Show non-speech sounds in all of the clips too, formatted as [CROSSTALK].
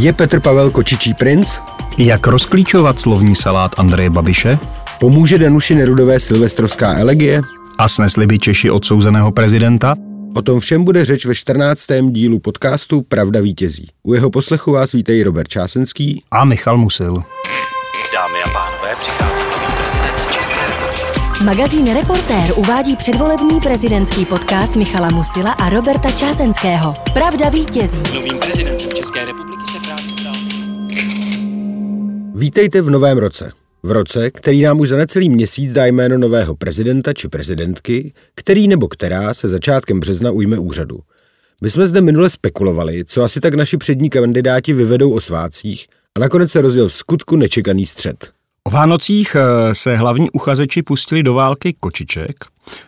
Je Petr Pavel kočičí princ? Jak rozklíčovat slovní salát Andreje Babiše? Pomůže Danuši Nerudové silvestrovská elegie? A snesli by Češi odsouzeného prezidenta? O tom všem bude řeč ve 14. dílu podcastu Pravda vítězí. U jeho poslechu vás vítají Robert Čásenský a Michal Musil. Dámy a pánové, přichází nový prezident České republiky. Magazín Reportér uvádí předvolební prezidentský podcast Michala Musila a Roberta Čásenského. Pravda vítězí. Novým prezidentem České republiky se. Vítejte v novém roce. V roce, který nám už za necelý měsíc dá jméno nového prezidenta či prezidentky, který nebo která se začátkem března ujme úřadu. My jsme zde minule spekulovali, co asi tak naši přední kandidáti vyvedou o svácích a nakonec se rozjel v skutku nečekaný střed. O Vánocích eh, se hlavní uchazeči pustili do války Kočiček,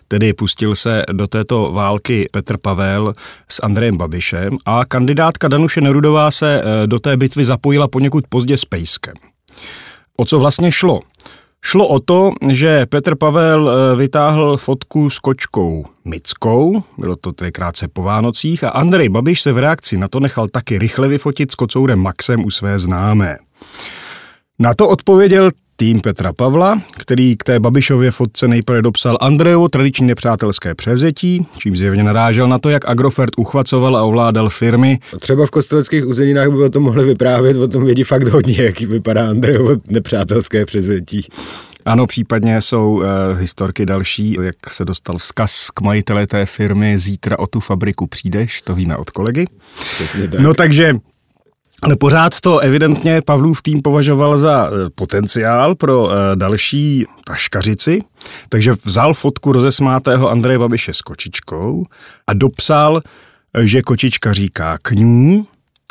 tedy pustil se do této války Petr Pavel s Andrejem Babišem a kandidátka Danuše Nerudová se eh, do té bitvy zapojila poněkud pozdě s Pejskem. O co vlastně šlo? Šlo o to, že Petr Pavel eh, vytáhl fotku s kočkou Mickou, bylo to tedy krátce po Vánocích, a Andrej Babiš se v reakci na to nechal taky rychle vyfotit s kocourem Maxem u své známé. Na to odpověděl tým Petra Pavla, který k té Babišově fotce nejprve dopsal Andrejovo tradiční nepřátelské převzetí, čím zjevně narážel na to, jak Agrofert uchvacoval a ovládal firmy. Třeba v kosteleckých uzeninách by o tom mohli vyprávět, o tom vědí fakt hodně, jaký vypadá Andrejovo nepřátelské převzetí. Ano, případně jsou uh, historky další, jak se dostal vzkaz k majitele té firmy, zítra o tu fabriku přijdeš, to víme od kolegy. tak. No takže ale pořád to evidentně Pavlův tým považoval za eh, potenciál pro eh, další taškařici, takže vzal fotku rozesmátého Andreje Babiše s kočičkou a dopsal, eh, že kočička říká kňů,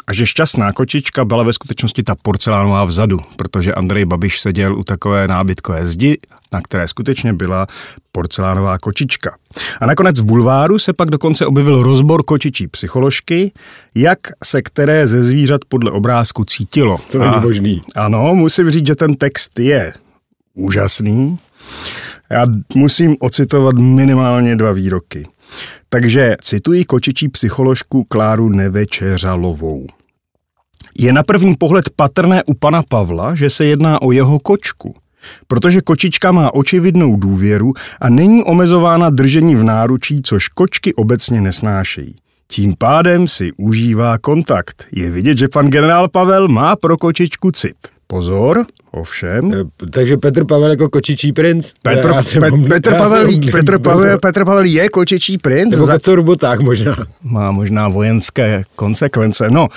a že šťastná kočička byla ve skutečnosti ta porcelánová vzadu, protože Andrej Babiš seděl u takové nábytkové zdi, na které skutečně byla porcelánová kočička. A nakonec v bulváru se pak dokonce objevil rozbor kočičí psycholožky, jak se které ze zvířat podle obrázku cítilo. To není možný. Ano, musím říct, že ten text je úžasný. Já musím ocitovat minimálně dva výroky. Takže cituji kočičí psycholožku Kláru Nevečeřalovou. Je na první pohled patrné u pana Pavla, že se jedná o jeho kočku, protože kočička má očividnou důvěru a není omezována držení v náručí, což kočky obecně nesnášejí. Tím pádem si užívá kontakt. Je vidět, že pan generál Pavel má pro kočičku cit. Pozor, ovšem. Takže Petr Pavel jako kočičí princ? Petr, Pet, Petr, Pavel, Petr, Pavel, [LAUGHS] Petr Pavel je kočičí princ? Nebo za... roboták možná. Má možná vojenské konsekvence. No,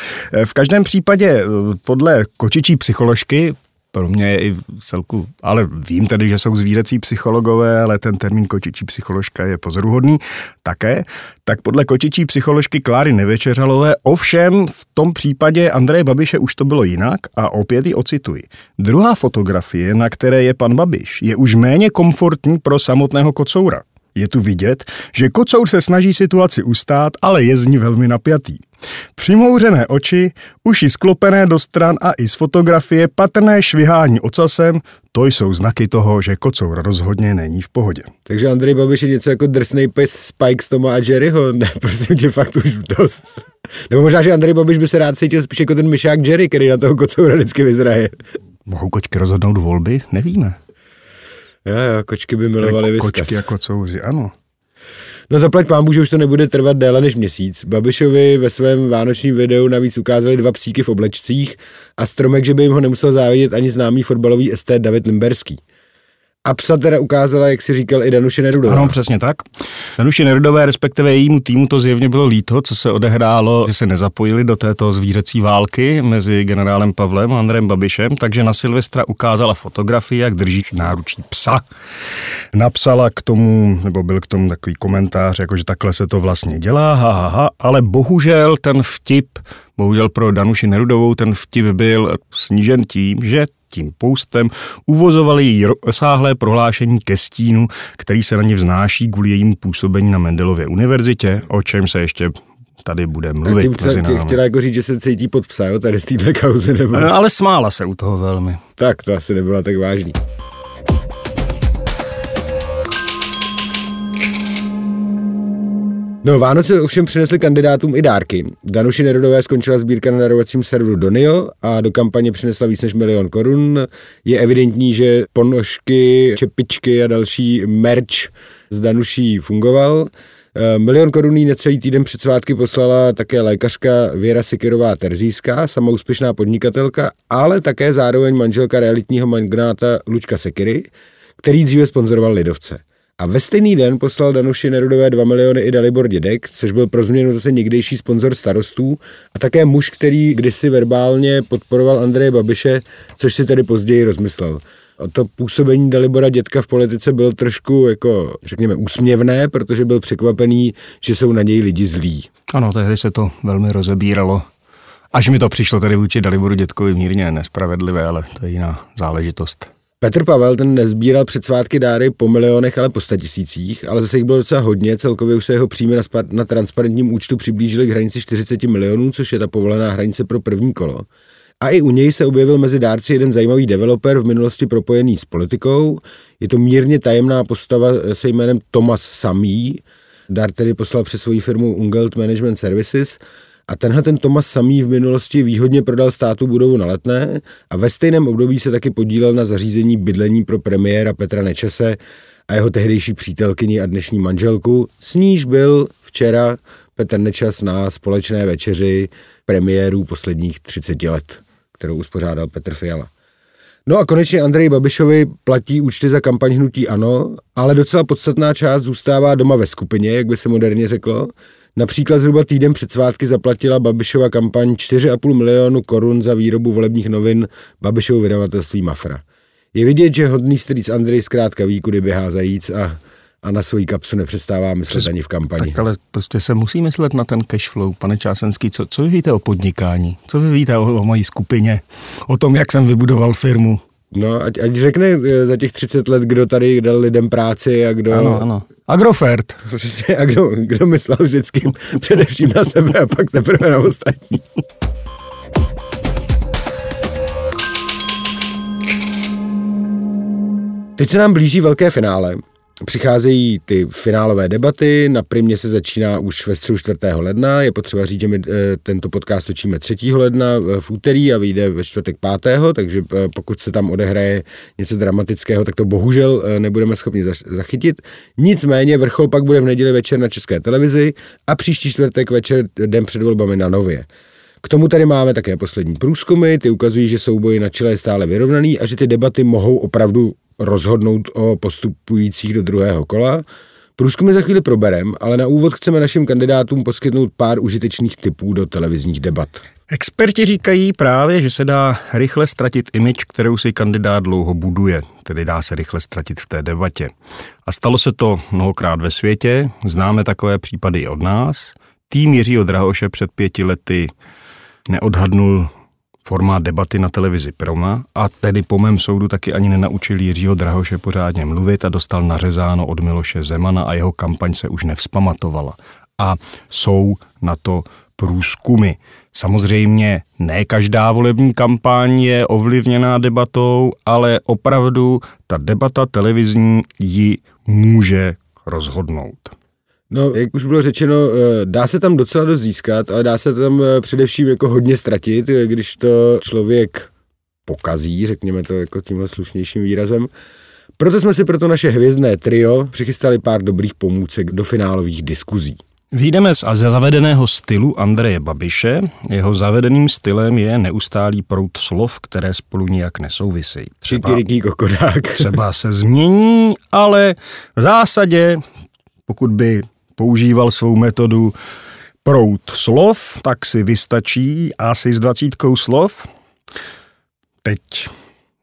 v každém případě podle kočičí psycholožky pro mě je i celku, ale vím tedy, že jsou zvířecí psychologové, ale ten termín kočičí psycholožka je pozoruhodný také, tak podle kočičí psycholožky Kláry Nevečeřalové, ovšem v tom případě Andreje Babiše už to bylo jinak a opět ji ocituji. Druhá fotografie, na které je pan Babiš, je už méně komfortní pro samotného kocoura. Je tu vidět, že kocour se snaží situaci ustát, ale je z ní velmi napjatý. Přimouřené oči, uši sklopené do stran a i z fotografie patrné švihání ocasem, to jsou znaky toho, že kocour rozhodně není v pohodě. Takže Andrej Babiš je něco jako drsnej pes Spike z Toma a Jerryho, ne, [LAUGHS] prosím tě, fakt už dost. Nebo možná, že Andrej Babiš by se rád cítil spíš jako ten myšák Jerry, který na toho kocoura vždycky vyzraje. Mohou kočky rozhodnout volby? Nevíme. Jo, jo, kočky by milovaly vyskas. Kočky jako kocouři, ano. No zaplať pán že už to nebude trvat déle než měsíc. Babišovi ve svém vánočním videu navíc ukázali dva psíky v oblečcích a stromek, že by jim ho nemusel závidět ani známý fotbalový ST David Limberský. A psa teda ukázala, jak si říkal, i Danuše Nerudové. Ano, přesně tak. Danuše Nerudové, respektive jejímu týmu, to zjevně bylo líto, co se odehrálo, že se nezapojili do této zvířecí války mezi generálem Pavlem a Andrem Babišem, takže na Silvestra ukázala fotografii, jak drží náručí psa. Napsala k tomu, nebo byl k tomu takový komentář, jako že takhle se to vlastně dělá, ha, ha, ha, ale bohužel ten vtip, bohužel pro Danuši Nerudovou ten vtip byl snížen tím, že tím poustem uvozovali její rozsáhlé prohlášení ke stínu, který se na ní vznáší kvůli jejímu působení na Mendelově univerzitě, o čem se ještě tady bude mluvit. Tím chtěla, chtěla jako říct, že se cítí pod psa, jo, tady z této kauzy nebo... Eh, ale smála se u toho velmi. Tak, to asi nebyla tak vážný. No, Vánoce ovšem přinesly kandidátům i dárky. Danuši Nerudové skončila sbírka na darovacím serveru Donio a do kampaně přinesla víc než milion korun. Je evidentní, že ponožky, čepičky a další merch z Danuší fungoval. Eh, Milion korun jí necelý týden před svátky poslala také lékařka Věra Sikirová Terzíská, sama úspěšná podnikatelka, ale také zároveň manželka realitního magnáta Luďka Sekiry, který dříve sponzoroval Lidovce. A ve stejný den poslal Danuši Nerudové 2 miliony i Dalibor Dědek, což byl pro změnu zase někdejší sponzor starostů a také muž, který kdysi verbálně podporoval Andreje Babiše, což si tedy později rozmyslel. A to působení Dalibora Dětka v politice bylo trošku, jako, řekněme, úsměvné, protože byl překvapený, že jsou na něj lidi zlí. Ano, tehdy se to velmi rozebíralo. Až mi to přišlo tady vůči Daliboru Dětkovi mírně nespravedlivé, ale to je jiná záležitost. Petr Pavel ten nezbíral před svátky dáry po milionech, ale po tisících, ale zase jich bylo docela hodně, celkově už se jeho příjmy na, spa- na transparentním účtu přiblížily k hranici 40 milionů, což je ta povolená hranice pro první kolo. A i u něj se objevil mezi dárci jeden zajímavý developer v minulosti propojený s politikou. Je to mírně tajemná postava se jménem Thomas Samý. Dar tedy poslal přes svoji firmu Ungelt Management Services a tenhle ten Tomas Samý v minulosti výhodně prodal státu budovu na letné a ve stejném období se taky podílel na zařízení bydlení pro premiéra Petra Nečese a jeho tehdejší přítelkyni a dnešní manželku. S níž byl včera Petr Nečas na společné večeři premiérů posledních 30 let, kterou uspořádal Petr Fiala. No a konečně Andrej Babišovi platí účty za kampaň hnutí ANO, ale docela podstatná část zůstává doma ve skupině, jak by se moderně řeklo. Například zhruba týden před svátky zaplatila Babišova kampaň 4,5 milionu korun za výrobu volebních novin Babišovu vydavatelství Mafra. Je vidět, že hodný strýc Andrej zkrátka ví, kudy běhá zajíc a, a na svoji kapsu nepřestává myslet Přes, ani v kampani. Tak ale prostě se musí myslet na ten cash flow, pane Čásenský. Co, co vy víte o podnikání? Co vy víte o, o mojí skupině? O tom, jak jsem vybudoval firmu? No, ať, ať řekne eh, za těch 30 let, kdo tady dal lidem práci a kdo... Ano, ano. Agrofert. [LAUGHS] Přesně, a kdo, kdo myslel vždycky především na sebe a pak teprve na ostatní. Teď se nám blíží velké finále. Přicházejí ty finálové debaty, na primě se začíná už ve středu 4. ledna, je potřeba říct, že my eh, tento podcast točíme 3. ledna eh, v úterý a vyjde ve čtvrtek 5. takže eh, pokud se tam odehraje něco dramatického, tak to bohužel nebudeme schopni zachytit. Nicméně vrchol pak bude v neděli večer na České televizi a příští čtvrtek večer den před volbami na Nově. K tomu tady máme také poslední průzkumy, ty ukazují, že souboj na čele je stále vyrovnaný a že ty debaty mohou opravdu rozhodnout o postupujících do druhého kola. Průzkumy za chvíli proberem, ale na úvod chceme našim kandidátům poskytnout pár užitečných typů do televizních debat. Experti říkají právě, že se dá rychle ztratit image, kterou si kandidát dlouho buduje, tedy dá se rychle ztratit v té debatě. A stalo se to mnohokrát ve světě, známe takové případy i od nás. Tým Jiřího Drahoše před pěti lety neodhadnul formát debaty na televizi Proma a tedy po mém soudu taky ani nenaučil Jiřího Drahoše pořádně mluvit a dostal nařezáno od Miloše Zemana a jeho kampaň se už nevzpamatovala. A jsou na to průzkumy. Samozřejmě ne každá volební kampaň je ovlivněná debatou, ale opravdu ta debata televizní ji může rozhodnout. No, jak už bylo řečeno, eh, dá se tam docela dost získat, ale dá se tam eh, především jako hodně ztratit, eh, když to člověk pokazí, řekněme to jako tímhle slušnějším výrazem. Proto jsme si pro to naše hvězdné trio přichystali pár dobrých pomůcek do finálových diskuzí. Výjdeme z zavedeného stylu Andreje Babiše. Jeho zavedeným stylem je neustálý prout slov, které spolu nijak nesouvisejí. Třeba, kokodák. třeba se změní, ale v zásadě, pokud by používal svou metodu prout slov, tak si vystačí asi s dvacítkou slov. Teď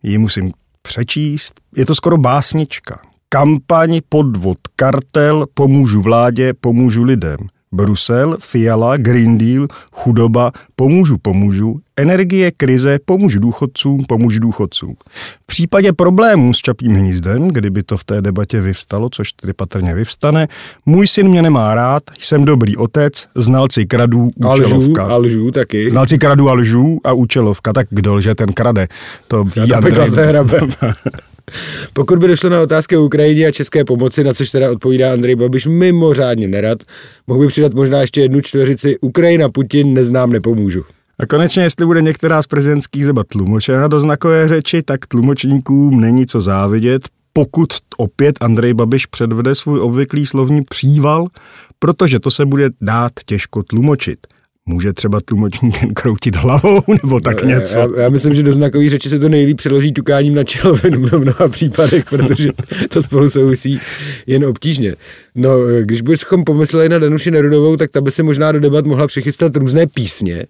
ji musím přečíst. Je to skoro básnička. Kampaň, podvod, kartel, pomůžu vládě, pomůžu lidem. Brusel, Fiala, Green Deal, chudoba, pomůžu, pomůžu, energie, krize, pomůžu důchodcům, pomůžu důchodcům. V případě problémů s Čapím hnízdem, kdyby to v té debatě vyvstalo, což tedy patrně vyvstane, můj syn mě nemá rád, jsem dobrý otec, znalci kradů, účelovka. A lžů, a lžů taky. Znalci kradů a lžů a účelovka, tak kdo lže, ten krade. To ví Andrej. se hrabe. [LAUGHS] [LAUGHS] Pokud by došlo na otázky o Ukrajině a české pomoci, na což teda odpovídá Andrej Babiš mimořádně nerad, mohl by přidat možná ještě jednu čtveřici Ukrajina, Putin, neznám, nepomůžu. A konečně, jestli bude některá z prezidentských zebat tlumočena do znakové řeči, tak tlumočníkům není co závidět, pokud opět Andrej Babiš předvede svůj obvyklý slovní příval, protože to se bude dát těžko tlumočit. Může třeba tlumočník jen kroutit hlavou [LAUGHS] nebo tak něco. Já, já myslím, že do znakové řeči se to nejlíp přeloží tukáním na čelo v mnoha případech, [LAUGHS] protože to spolu souvisí jen obtížně. No, když bychom pomysleli na Danuši Nerudovou, tak ta by se možná do debat mohla přichystat různé písně,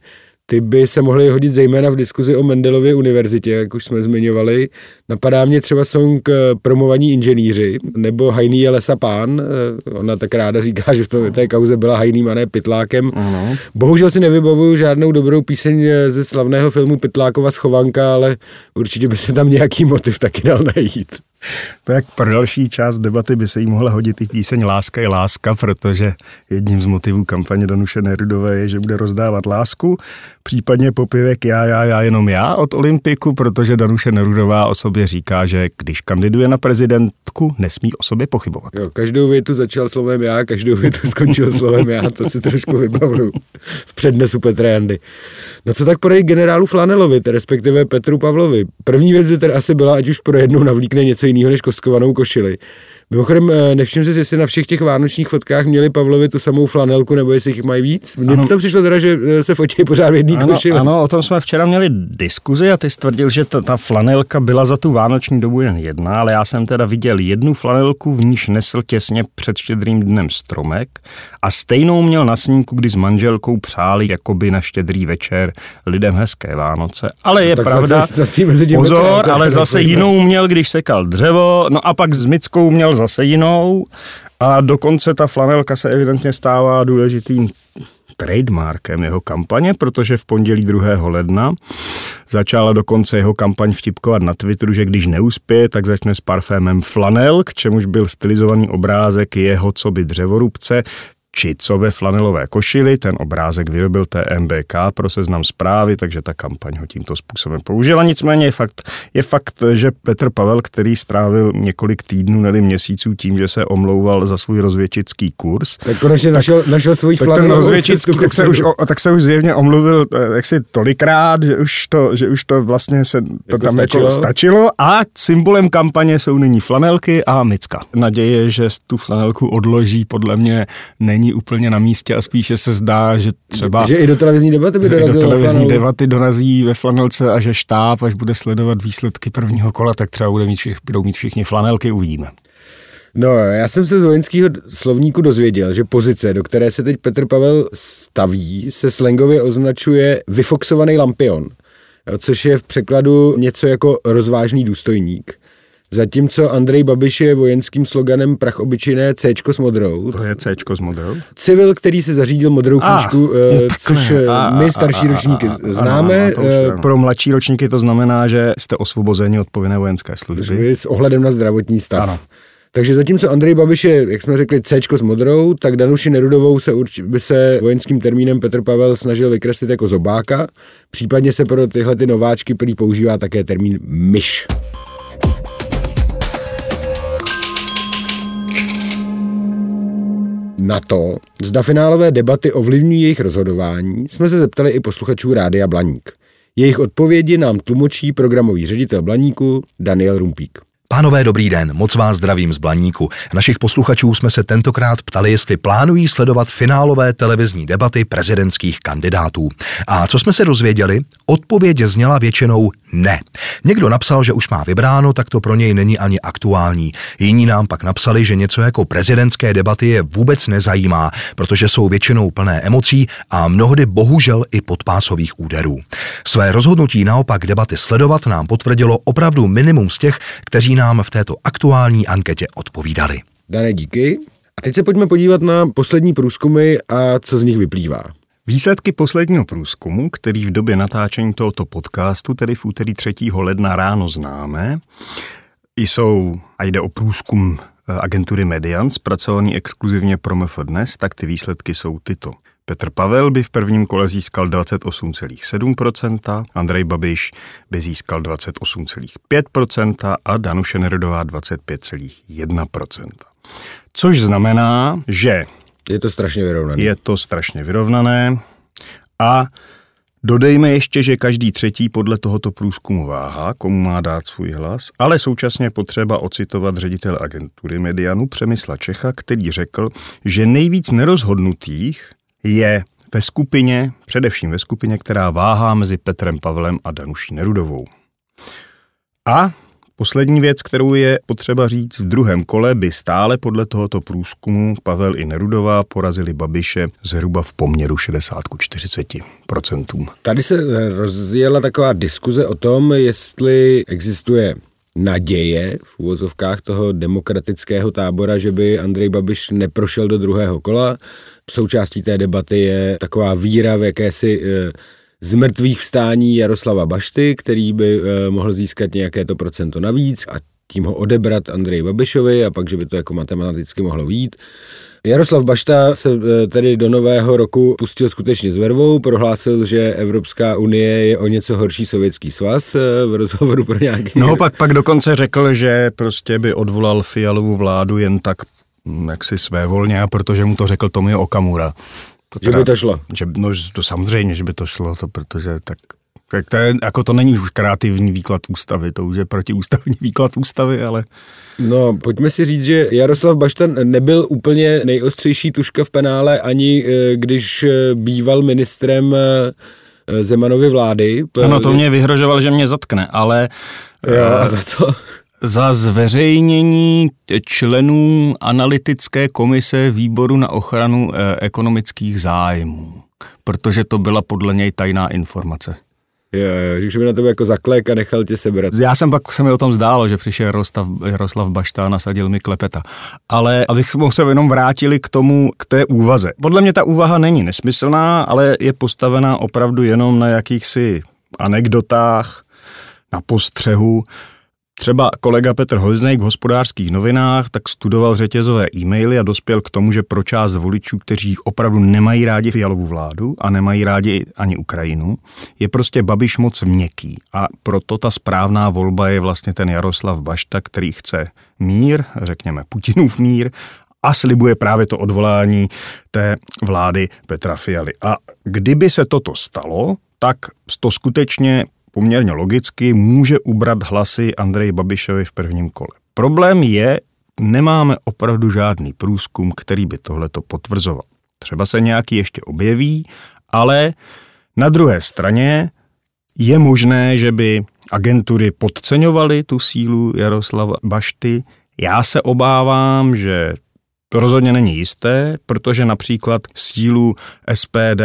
ty by se mohly hodit zejména v diskuzi o Mendelově univerzitě, jak už jsme zmiňovali. Napadá mě třeba song eh, Promovaní inženýři nebo Hajný je lesa pán. Eh, ona tak ráda říká, že v té kauze byla Hajným a ne Pytlákem. Ano. Bohužel si nevybavuju žádnou dobrou píseň eh, ze slavného filmu Pytlákova schovanka, ale určitě by se tam nějaký motiv taky dal najít. Tak pro další část debaty by se jí mohla hodit i píseň Láska je láska, protože jedním z motivů kampaně Danuše Nerudové je, že bude rozdávat lásku, případně popivek Já, já, já, jenom já od Olympiku, protože Danuše Nerudová o sobě říká, že když kandiduje na prezidentku, nesmí o sobě pochybovat. Jo, každou větu začal slovem já, každou větu skončil slovem já, to si trošku vybavuju v přednesu Petra Jandy. No co tak poradit generálu Flanelovi, respektive Petru Pavlovi? První věc by teda asi byla, ať už pro jednou navlíkne něco jiného než kostkovanou košili. Mimochodem, eh, nevšiml si, jestli na všech těch vánočních fotkách měli Pavlovi tu samou flanelku, nebo jestli jich mají víc. Mně to přišlo teda, že eh, se fotí pořád v jedné ano, košili. Ano, o tom jsme včera měli diskuzi a ty stvrdil, že ta, ta flanelka byla za tu vánoční dobu jen jedna, ale já jsem teda viděl jednu flanelku, v níž nesl těsně před štědrým dnem stromek a stejnou měl na snímku, kdy s manželkou přáli jakoby na štědrý večer lidem hezké Vánoce. Ale je tak pravda, zací- zací mezi pozor, ale zase jinou měl, když sekal dřevo, no a pak s Mickou měl zase jinou a dokonce ta flanelka se evidentně stává důležitým trademarkem jeho kampaně, protože v pondělí 2. ledna začala dokonce jeho kampaň vtipkovat na Twitteru, že když neuspěje, tak začne s parfémem Flanel, k čemuž byl stylizovaný obrázek jeho co by dřevorubce, či co ve flanelové košili. Ten obrázek vyrobil TMBK pro seznam zprávy, takže ta kampaň ho tímto způsobem použila. Nicméně je fakt, je fakt, že Petr Pavel, který strávil několik týdnů, nebo měsíců tím, že se omlouval za svůj rozvědčický kurz, Tak konečně našel, našel svůj tak ten rozvědčický, tak se, už, o, tak se už zjevně omluvil eh, jaksi tolikrát, že už to, že už to vlastně se to Jako tam stačilo? jako stačilo a symbolem kampaně jsou nyní flanelky a micka. Naděje, že tu flanelku odloží, podle mě není úplně na místě a spíše se zdá, že třeba Že i do televizní debaty by že [LAUGHS] dorazil do televizní debaty dorazí ve flanelce a že štáb, až bude sledovat výsledky prvního kola, tak třeba bude mít všich, budou mít všichni flanelky, uvidíme. No, já jsem se z vojenského slovníku dozvěděl, že pozice, do které se teď Petr Pavel staví, se slangově označuje vyfoxovaný lampion, což je v překladu něco jako rozvážný důstojník. Zatímco Andrej Babiš je vojenským sloganem prach obyčejné C s modrou. To je C s modrou. Civil, který si zařídil modrou Ah, knížku, je eh, takhle. což eh, A, my starší a, ročníky a, a, známe. ano, ano, eh. Pro mladší ročníky to znamená, že jste osvobozeni od povinné vojenské služby. s ohledem na zdravotní stav. Ano. Takže zatímco Andrej Babiš je, jak jsme řekli, C s modrou, tak Danuši Nerudovou se urči, by se vojenským termínem Petr Pavel snažil vykreslit jako zobáka. Případně se pro tyhle ty nováčky prý používá také termín myš. Na to, zda finálové debaty ovlivňují jejich rozhodování, jsme se zeptali i posluchačů Rádia Blaník. Jejich odpovědi nám tlumočí programový ředitel Blaníku Daniel Rumpík. Pánové, dobrý den, moc vás zdravím z Blaníku. Našich posluchačů jsme se tentokrát ptali, jestli plánují sledovat finálové televizní debaty prezidentských kandidátů. A co jsme se dozvěděli? Odpověď zněla většinou ne. Někdo napsal, že už má vybráno, tak to pro něj není ani aktuální. Jiní nám pak napsali, že něco jako prezidentské debaty je vůbec nezajímá, protože jsou většinou plné emocí a mnohdy bohužel i podpásových úderů. Své rozhodnutí naopak debaty sledovat nám potvrdilo opravdu minimum z těch, kteří nám v této aktuální anketě odpovídali. Dané, díky. A teď se pojďme podívat na poslední průzkumy a co z nich vyplývá. Výsledky posledního průzkumu, který v době natáčení tohoto podcastu, tedy v úterý 3. ledna ráno známe, jsou, a jde o průzkum eh, agentury Median, zpracovaný exkluzivně pro MF Dnes, tak ty výsledky jsou tyto. Petr Pavel by v prvním kole získal 28,7%, Andrej Babiš by získal 28,5% a Danuše Nerudová 25,1%. Což znamená, že Je to strašně vyrovnané. je to strašně vyrovnané a Dodejme ještě, že každý třetí podle tohoto průzkumu váha, komu má dát svůj hlas, ale současně potřeba ocitovat ředitel agentury Medianu Přemysla Čecha, který řekl, že nejvíc nerozhodnutých je ve skupině, především ve skupině, která váhá mezi Petrem Pavlem a Danuší Nerudovou. A poslední věc, kterou je potřeba říct, v druhém kole by stále podle tohoto průzkumu Pavel i Nerudová porazili Babiše zhruba v poměru 60 k 40 procentům. Tady se rozjela taková diskuze o tom, jestli existuje naděje v úvozovkách toho demokratického tábora, že by Andrej Babiš neprošel do druhého kola. Součástí té debaty je taková víra v jakési eh, z mrtvých vstání Jaroslava Bašty, který by eh, mohl získat nějaké to procento navíc a tím ho odebrat Andrej Babišovi a pak, že by to jako matematicky mohlo výjít. Jaroslav Bašta se eh, tedy do nového roku pustil skutečně s vervou, prohlásil, že Evropská unie je o něco horší sovětský svaz eh, v rozhovoru pro nějaký... No pak, pak dokonce řekl, že prostě by odvolal Fialovu vládu jen tak mm, jaksi své volně, protože mu to řekl Tomio Okamura. To Že by to šlo. Že, no, to samozřejmě, že by to šlo, to, protože tak, tak to, je, jako to není už kreativní výklad ústavy, to už je protiústavní [LAUGHS] výklad ústavy, ale No, pojďme si říct, že Jaroslav Bašta nebyl úplně nejostřejší tuška v penále, ani eh, když eh, býval ministrem eh, Zemanovy vlády. ano, to mě vyhrožoval, že mě zatkne, ale Jo, a za co? Za zveřejnění členů analytické komise výboru na ochranu eh, ekonomických zájmů, protože to byla podle něj tajná informace. Jo, jo, že by na tebe jako zaklek a nechal tě sebrat. Já jsem pak se mi o tom zdálo, že přišel Jaroslav, Jaroslav Bašta a nasadil mi klepeta. Ale abychom se jenom vrátili k tomu, k té úvaze. Podle mě ta úvaha není nesmyslná, ale je postavená opravdu jenom na jakýchsi anekdotách, na postřehu. Třeba kolega Petr Hojznek v hospodářských novinách tak studoval řetězové e-maily a dospěl k tomu, že pro část voličů, kteří opravdu nemají rádi Fialovu vládu a nemají rádi ani Ukrajinu, je prostě Babiš moc měkký. A proto ta správná volba je vlastně ten Jaroslav Bašta, který chce mír, řekněme Putinův mír, a slibuje právě to odvolání té vlády Petra Fialy. A kdyby se toto stalo, tak to skutečně poměrně logicky může ubrat hlasy Andreji Babišovi v prvním kole. Problém je, nemáme opravdu žádný průzkum, který by tohleto potvrzoval. Třeba se nějaký ještě objeví, ale na druhé straně je možné, že by agentury podceňovaly tu sílu Jaroslava Bašty. Já se obávám, že rozhodně není jisté, protože například sílu SPD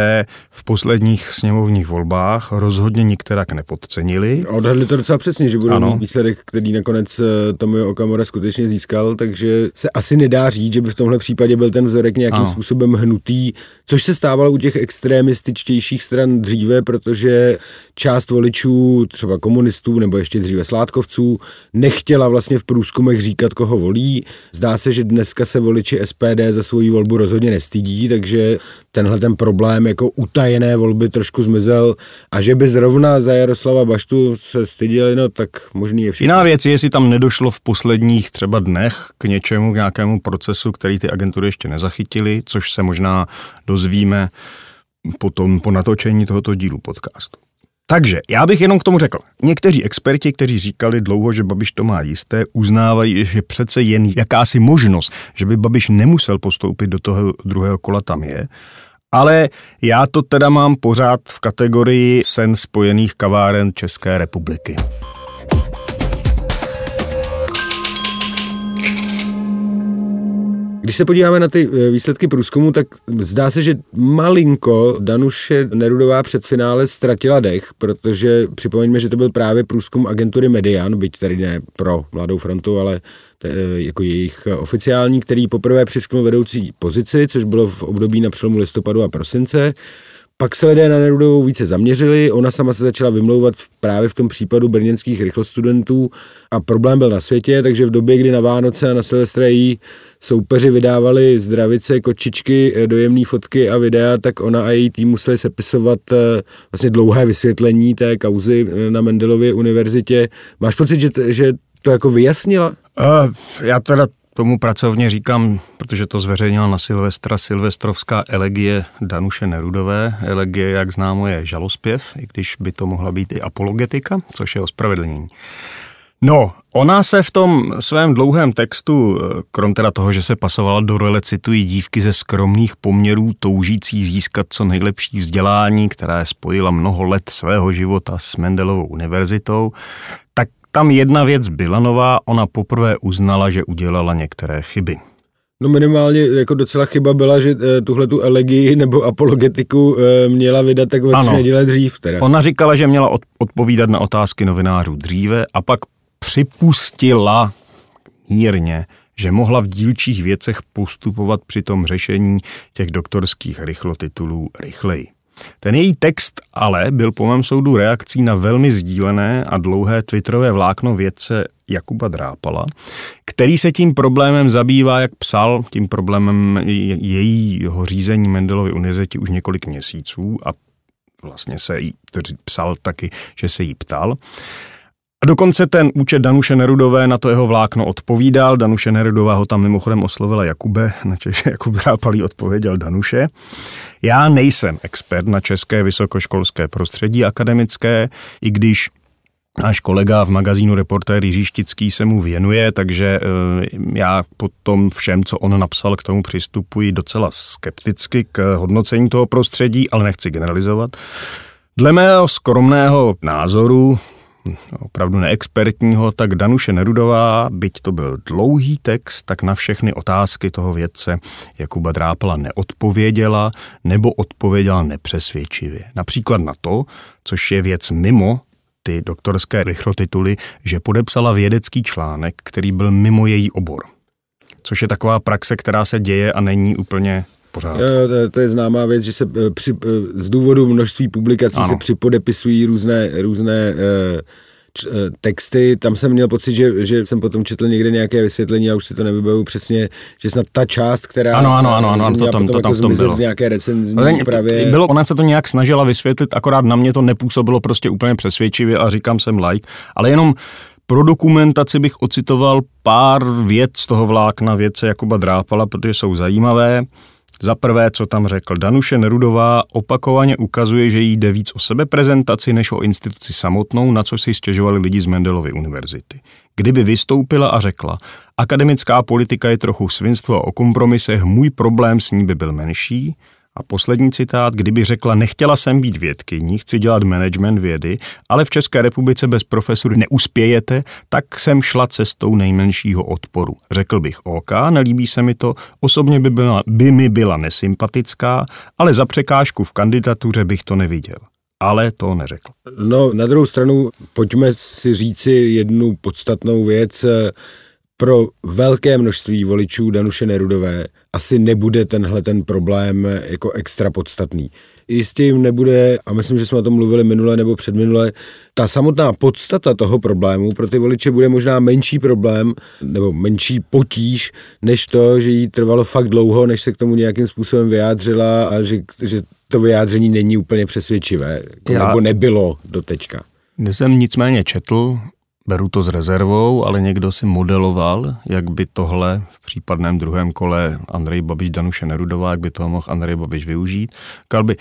v posledních sněmovních volbách rozhodně nikterak nepodcenili. A odhadli to docela přesně, že budou Ano. mít výsledek, který nakonec eh, Tomio Okamura skutečně získal, takže se asi nedá říct, že by v tomhle případě byl ten vzorek nějakým Ano. způsobem hnutý, což se stávalo u těch extremističtějších stran dříve, protože část voličů, třeba komunistů nebo ještě dříve sládkovců, nechtěla vlastně v průzkumech říkat, koho volí. Zdá se, že dneska se voliči SPD za svoji volbu rozhodně nestydí, takže tenhle ten problém jako utajené volby trošku zmizel a že by zrovna za Jaroslava Baštu se styděli, no tak možný je všechno. Jiná věc je, jestli tam nedošlo v posledních třeba dnech k něčemu, k nějakému procesu, který ty agentury ještě nezachytily, což se možná dozvíme potom po natočení tohoto dílu podcastu. Takže já bych jenom k tomu řekl. Někteří experti, kteří říkali dlouho, že Babiš to má jisté, uznávají, že přece jen jakási možnost, že by Babiš nemusel postoupit do toho druhého kola tam je. Ale já to teda mám pořád v kategorii sen spojených kaváren České republiky. Když se podíváme na ty eh, výsledky průzkumu, tak zdá se, že malinko Danuše Nerudová před finále ztratila dech, protože připomeňme, že to byl právě průzkum agentury Median, byť tady ne pro Mladou frontu, ale je jako jejich oficiální, který poprvé přišknul vedoucí pozici, což bylo v období na přelomu listopadu a prosince. Pak se lidé na Nerudovou více zaměřili, ona sama se začala vymlouvat právě v tom případu brněnských rychlostudentů a problém byl na světě, takže v době, kdy na Vánoce a na Silvestre její soupeři vydávali zdravice, kočičky, eh, dojemné fotky a videa, tak ona a její tým museli sepisovat eh, vlastně dlouhé vysvětlení té kauzy eh, na Mendelově univerzitě. Máš pocit, že, že to jako vyjasnila? Uh, já teda tomu pracovně říkám, protože to zveřejnila na Silvestra Silvestrovská elegie Danuše Nerudové. Elegie, jak známo, je žalospěv, i když by to mohla být i apologetika, což je ospravedlnění. No, ona se v tom svém dlouhém textu, krom teda toho, že se pasovala do role, citují dívky ze skromných poměrů, toužící získat co nejlepší vzdělání, která spojila mnoho let svého života s Mendelovou univerzitou, tam jedna věc byla nová, ona poprvé uznala, že udělala některé chyby. No minimálně jako docela chyba byla, že e, tuhle tu elegii nebo apologetiku e, měla vydat tak ve tři neděle dřív. Teda. Ona říkala, že měla odpovídat na otázky novinářů dříve a pak připustila mírně, že mohla v dílčích věcech postupovat při tom řešení těch doktorských rychlotitulů rychleji. Ten její text ale byl po mém soudu reakcí na velmi sdílené a dlouhé twitterové vlákno vědce Jakuba Drápala, který se tím problémem zabývá, jak psal, tím problémem jejího řízení Mendelovy univerzity už několik měsíců a vlastně se jí psal taky, že se jí ptal. A dokonce ten účet Danuše Nerudové na to jeho vlákno odpovídal. Danuše Nerudová ho tam mimochodem oslovila Jakube, na Češi [LAUGHS] Jakub Drápalý odpověděl Danuše. Já nejsem expert na české vysokoškolské prostředí akademické, i když Náš kolega v magazínu Reportér Jiří Štický se mu věnuje, takže eh, já po tom všem, co on napsal, k tomu přistupuji docela skepticky k hodnocení toho prostředí, ale nechci generalizovat. Dle mého skromného názoru opravdu neexpertního, tak Danuše Nerudová, byť to byl dlouhý text, tak na všechny otázky toho vědce Jakuba Drápala neodpověděla nebo odpověděla nepřesvědčivě. Například na to, což je věc mimo ty doktorské rychlotituly, že podepsala vědecký článek, který byl mimo její obor. Což je taková praxe, která se děje a není úplně pořád. Jo, to, to je známá věc, že se eh, při, eh, z důvodu množství publikací ano. se připodepisují různé, různé uh, texty, tam jsem měl pocit, že, že jsem potom četl někde nějaké vysvětlení, a už si to nevybavu přesně, že snad ta část, která ano, ano, ano, ano, to tam, to tam jako v tom bylo. v nějaké recenzní úpravě. Bylo, ona se to nějak snažila vysvětlit, akorát na mě to nepůsobilo prostě úplně přesvědčivě a říkám jsem like, ale jenom pro dokumentaci bych ocitoval pár věc z toho vlákna věce Jakuba Drápala, protože jsou zajímavé. Za prvé, co tam řekl, Danuše Nerudová opakovaně ukazuje, že jí jde víc o sebeprezentaci než o instituci samotnou, na co si stěžovali lidi z Mendelovy univerzity. Kdyby vystoupila a řekla, akademická politika je trochu svinstvo a o kompromisech, můj problém s ní by byl menší, a poslední citát, kdyby řekla, nechtěla jsem být vědkyní, chci dělat management vědy, ale v České republice bez profesury neuspějete, tak jsem šla cestou nejmenšího odporu. Řekl bych OK, nelíbí se mi to, osobně by, byla, by mi byla nesympatická, ale za překážku v kandidatuře bych to neviděl ale to neřekl. No, na druhou stranu, pojďme si říci jednu podstatnou věc pro velké množství voličů Danuše Nerudové asi nebude tenhle ten problém jako extra podstatný. Jistě jim nebude, a myslím, že jsme o tom mluvili minule nebo předminule, ta samotná podstata toho problému pro ty voliče bude možná menší problém nebo menší potíž, než to, že jí trvalo fakt dlouho, než se k tomu nějakým způsobem vyjádřila a že, že to vyjádření není úplně přesvědčivé, jako Já... nebo nebylo do teďka. Jsem nicméně četl Beru to s rezervou, ale někdo si modeloval, jak by tohle v případném druhém kole Andrej Babiš Danuše Nerudová, jak by toho mohl Andrej Babiš využít. Kalby,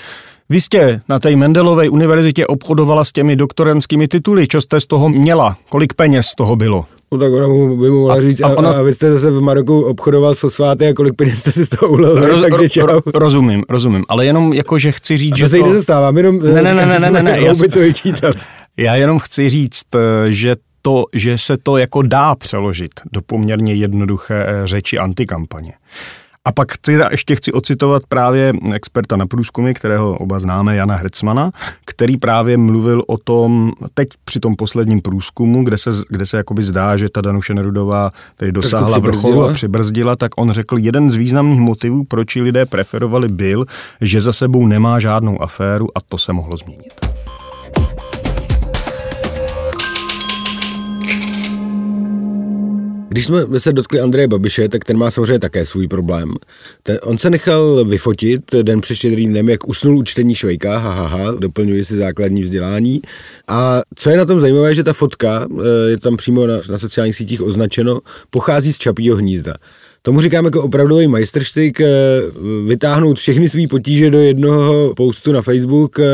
vy jste na té Mendelovej univerzitě obchodovala s těmi doktorentskými tituly, co jste z toho měla? Kolik peněz z toho bylo? No tak ona by mu mohla říct, a, a, ona... a, vy jste zase v Maroku obchodoval s fosfáty a kolik peněz jste si z toho ulil, Roz, takže čau. Ro, rozumím, rozumím, ale jenom jako, že chci říct, a že to... se jí nezastávám, jenom... Ne, ne, ne, ne, ne, ne, ne, já, já jenom chci říct, že to, že se to jako dá přeložit do poměrně jednoduché eh, řeči antikampaně. A pak teda ještě chci ocitovat právě experta na průzkumy, kterého oba známe, Jana Hercmana, který právě mluvil o tom, teď při tom posledním průzkumu, kde se, kde se jakoby zdá, že ta Danuše Nerudová tady dosáhla vrcholu a přibrzdila, tak on řekl, jeden z významných motivů, proč ji lidé preferovali, byl, že za sebou nemá žádnou aféru a to se mohlo změnit. Když jsme se dotkli Andreje Babiše, tak ten má samozřejmě také svůj problém. Ten, on se nechal vyfotit den před štědrým dnem, jak usnul u čtení Švejka, ha, ha, ha, doplňuje si základní vzdělání. A co je na tom zajímavé, že ta fotka, eh, je tam přímo na, na sociálních sítích označeno, pochází z Čapího hnízda. Tomu říkám jako opravdový majstrštyk, eh, vytáhnout všechny své potíže do jednoho postu na Facebook, eh,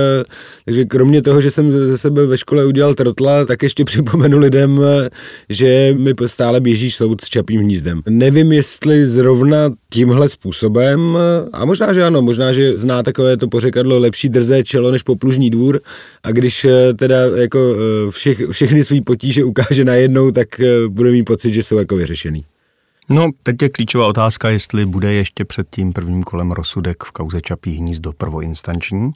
takže kromě toho, že jsem ze sebe ve škole udělal trotla, tak ještě [LAUGHS] připomenu lidem, eh, že mi stále běží soud s čapým hnízdem. Nevím, jestli zrovna tímhle způsobem, a možná, že ano, možná, že zná takové to pořekadlo lepší drzé čelo než poplužní dvůr a když teda jako všech, všechny své potíže ukáže najednou, tak bude mít pocit, že jsou jako vyřešený. No, teď je klíčová otázka, jestli bude ještě před tím prvním kolem rozsudek v kauze Čapí hnízdo prvoinstanční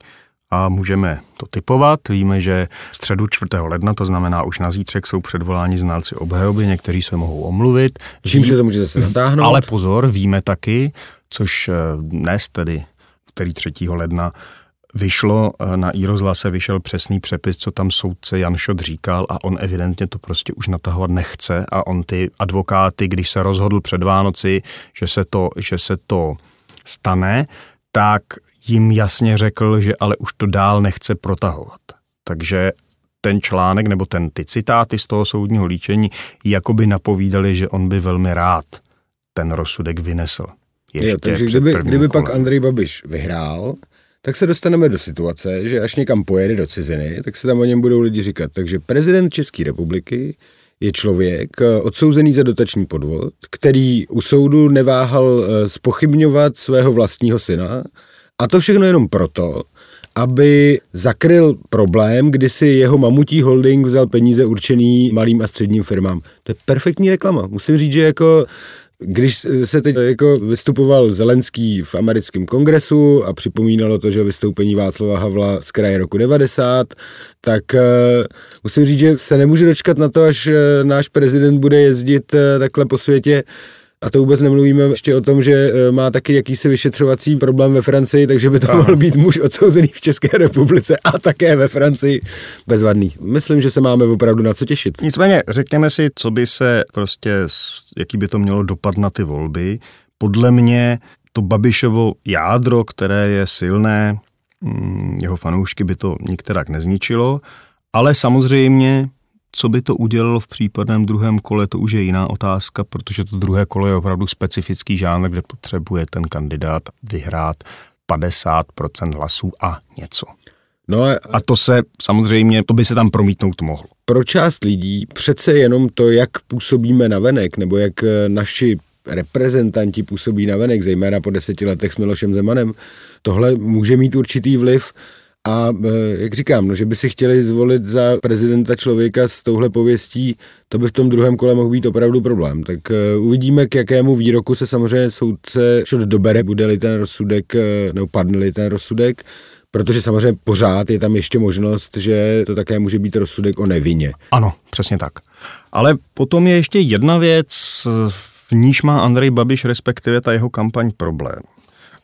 a můžeme to typovat. Víme, že středu 4. ledna, to znamená už na zítřek, jsou předvoláni znalci obhajoby, někteří se mohou omluvit. Čím se to může zase natáhnout? Ale pozor, víme taky, což eh, dnes tedy, který 3. ledna, vyšlo eh, na Írozlase, vyšel přesný přepis, co tam soudce Jan Šot říkal a on evidentně to prostě už natahovat nechce a on ty advokáty, když se rozhodl před Vánoci, že se to, že se to stane, tak jim jasně řekl, že ale už to dál nechce protahovat. Takže ten článek nebo ten ty citáty z toho soudního líčení jakoby napovídali, že on by velmi rád ten rozsudek vynesl. Ještě jo, takže kdyby, kdyby pak Andrej Babiš vyhrál, tak se dostaneme do situace, že až někam pojede do ciziny, tak se tam o něm budou lidi říkat. Takže prezident České republiky je člověk eh, odsouzený za dotační podvod, který u soudu neváhal eh, spochybňovat svého vlastního syna a to všechno jenom proto, aby zakryl problém, kdy si jeho mamutí holding vzal peníze určený malým a středním firmám. To je perfektní reklama. Musím říct, že jako když se teď jako vystupoval Zelenský v americkém kongresu a připomínalo to, že vystoupení Václava Havla z kraje roku 90, tak uh, musím říct, že se nemůže dočkat na to, až uh, náš prezident bude jezdit takhle po světě a to vůbec nemluvíme ještě o tom, že e, má taky jakýsi vyšetřovací problém ve Francii, takže by to Aha. mohl být muž odsouzený v České republice a také ve Francii bezvadný. Myslím, že se máme opravdu na co těšit. Nicméně, řekněme si, co by se prostě, jaký by to mělo dopad na ty volby. Podle mě to Babišovo jádro, které je silné, mm, jeho fanoušky by to nikterak nezničilo, ale samozřejmě co by to udělalo v případném druhém kole, to už je jiná otázka, protože to druhé kolo je opravdu specifický žánr, kde potřebuje ten kandidát vyhrát 50% hlasů a něco. No a, a to se samozřejmě, to by se tam promítnout mohlo. Pro část lidí přece jenom to, jak působíme na venek, nebo jak eh, naši reprezentanti působí na venek, zejména po deseti letech s Milošem Zemanem, tohle může mít určitý vliv a e, jak říkám, no, že by si chtěli zvolit za prezidenta člověka s touhle pověstí, to by v tom druhém kole mohl být opravdu problém. Tak uh, uvidíme, k jakému výroku se samozřejmě soudce šod dobere, bude-li ten rozsudek, e, nebo padne ten rozsudek, protože samozřejmě pořád je tam ještě možnost, že to také může být rozsudek o nevině. Ano, přesně tak. Ale potom je ještě jedna věc, v níž má Andrej Babiš, respektive ta jeho kampaň problém.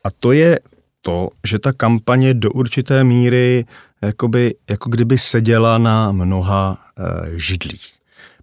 A to je to, že ta kampaně do určité míry jakoby, jako kdyby seděla na mnoha e, židlích.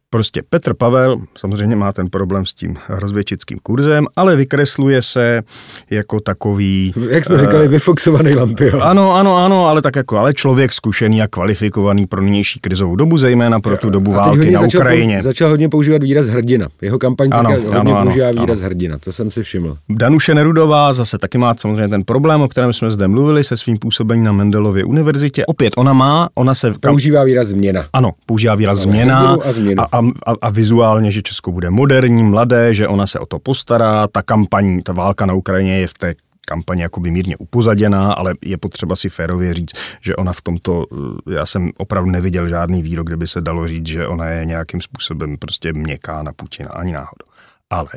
Prostě Petr Pavel samozřejmě má ten problém s tím rozvědčickým kurzem, ale vykresluje se jako takový... Jak jsme uh, říkali, vyfoxovaný lampion. Ano, ano, ano, ale tak jako, ale člověk zkušený a kvalifikovaný pro nynější krizovou dobu, zejména pro tu dobu války na začal Ukrajině. Začal hodně používat výraz hrdina. Jeho kampaň ano, hodně ano, používá ano, výraz ano. hrdina, to jsem si všiml. Danuše Nerudová zase taky má samozřejmě ten problém, o kterém jsme zde mluvili se svým působením na Mendelově univerzitě. Opět ona má, ona se... Používá výraz změna. Ano, používá výraz změna a, a, a, a vizuálně, že Česko bude moderní, mladé, že ona se o to postará, ta kampaň, ta válka na Ukrajině je v té kampaně jakoby mírně upozaděná, ale je potřeba si férově říct, že ona v tomto, eh, já jsem opravdu neviděl žádný výrok, kde by se dalo říct, že ona je nějakým způsobem prostě měkká na Putina, ani náhodou. Ale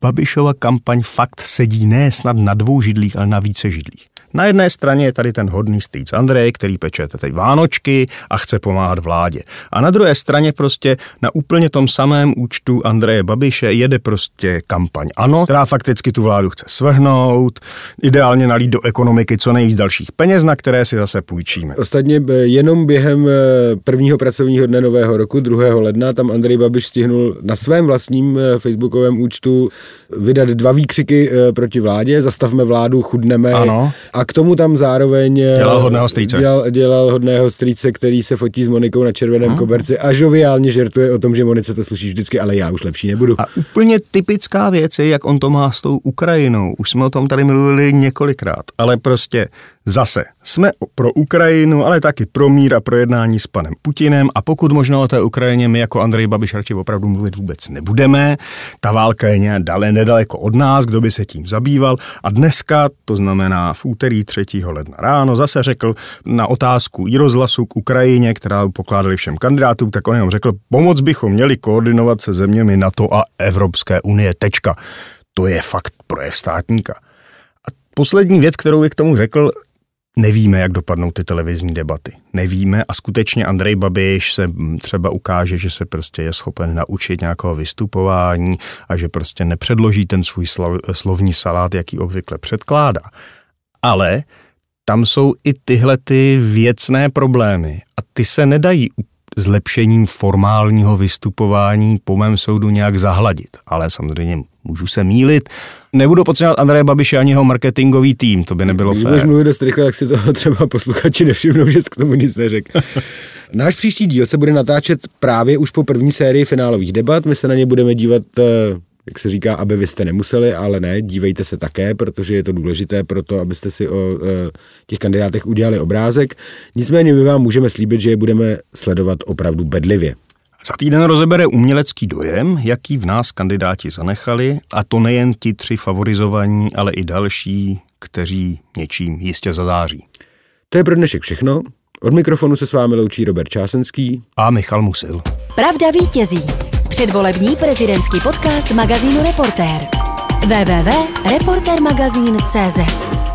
Babišova kampaň fakt sedí ne snad na dvou židlích, ale na více židlích. Na jedné straně je tady ten hodný strýc Andrej, který peče teď Vánočky a chce pomáhat vládě. A na druhé straně prostě na úplně tom samém účtu Andreje Babiše jede prostě kampaň ANO, která fakticky tu vládu chce svrhnout, ideálně nalít do ekonomiky co nejvíc dalších peněz, na které si zase půjčíme. Ostatně eh, jenom během eh, prvního pracovního dne nového roku, 2. ledna, tam Andrej Babiš stihnul na svém vlastním eh, facebookovém účtu vydat dva výkřiky proti vládě, zastavme vládu, chudneme ano. a k tomu tam zároveň dělal hodného strýce. Dělal, dělal hodného strýce, který se fotí s Monikou na červeném hmm. koberci a žoviálně žertuje o tom, že Monice to sluší vždycky, ale já už lepší nebudu. A úplně typická věc je, jak on to má s tou Ukrajinou. Už jsme o tom tady mluvili několikrát, ale prostě Zase jsme pro Ukrajinu, ale taky pro mír a pro jednání s panem Putinem a pokud možno o té Ukrajině my jako Andrej Babiš radši opravdu mluvit vůbec nebudeme. Ta válka je nějak dále nedaleko od nás, kdo by se tím zabýval a dneska, to znamená v úterý 3. ledna ráno, zase řekl na otázku i rozhlasu k Ukrajině, která pokládali všem kandidátům, tak on jenom řekl, pomoc bychom měli koordinovat se zeměmi NATO a Evropské unie, tečka. To je fakt projev státníka. A poslední věc, kterou bych k tomu řekl, Nevíme, jak dopadnou ty televizní debaty. Nevíme a skutečně Andrej Babiš se třeba ukáže, že se prostě je schopen naučit nějakého vystupování a že prostě nepředloží ten svůj slovní salát, jaký obvykle předkládá. Ale tam jsou i tyhle ty věcné problémy a ty se nedají zlepšením formálního vystupování po mém soudu nějak zahladit. Ale samozřejmě můžu se mílit. Nebudu potřebovat Andreje Babiše ani jeho marketingový tým, to by nebylo fér. Když mluvit dost rychle, tak si to [LAUGHS] třeba posluchači nevšimnou, že k tomu nic neřekl. [LAUGHS] Náš příští díl se bude natáčet právě už po první sérii finálových debat. My se na ně budeme dívat eh, jak se říká, aby vy jste nemuseli, ale ne, dívejte se také, protože je to důležité pro to, abyste si o e, těch kandidátech udělali obrázek. Nicméně my vám můžeme slíbit, že je budeme sledovat opravdu bedlivě. Za týden rozebere umělecký dojem, jaký v nás kandidáti zanechali, a to nejen ti tři favorizovaní, ale i další, kteří něčím jistě zazáří. To je pro dnešek všechno. Od mikrofonu se s vámi loučí Robert Čásenský a Michal Musil. Pravda vítězí. Předvolební prezidentský podcast magazínu Reportér. www.reportermagazín.cz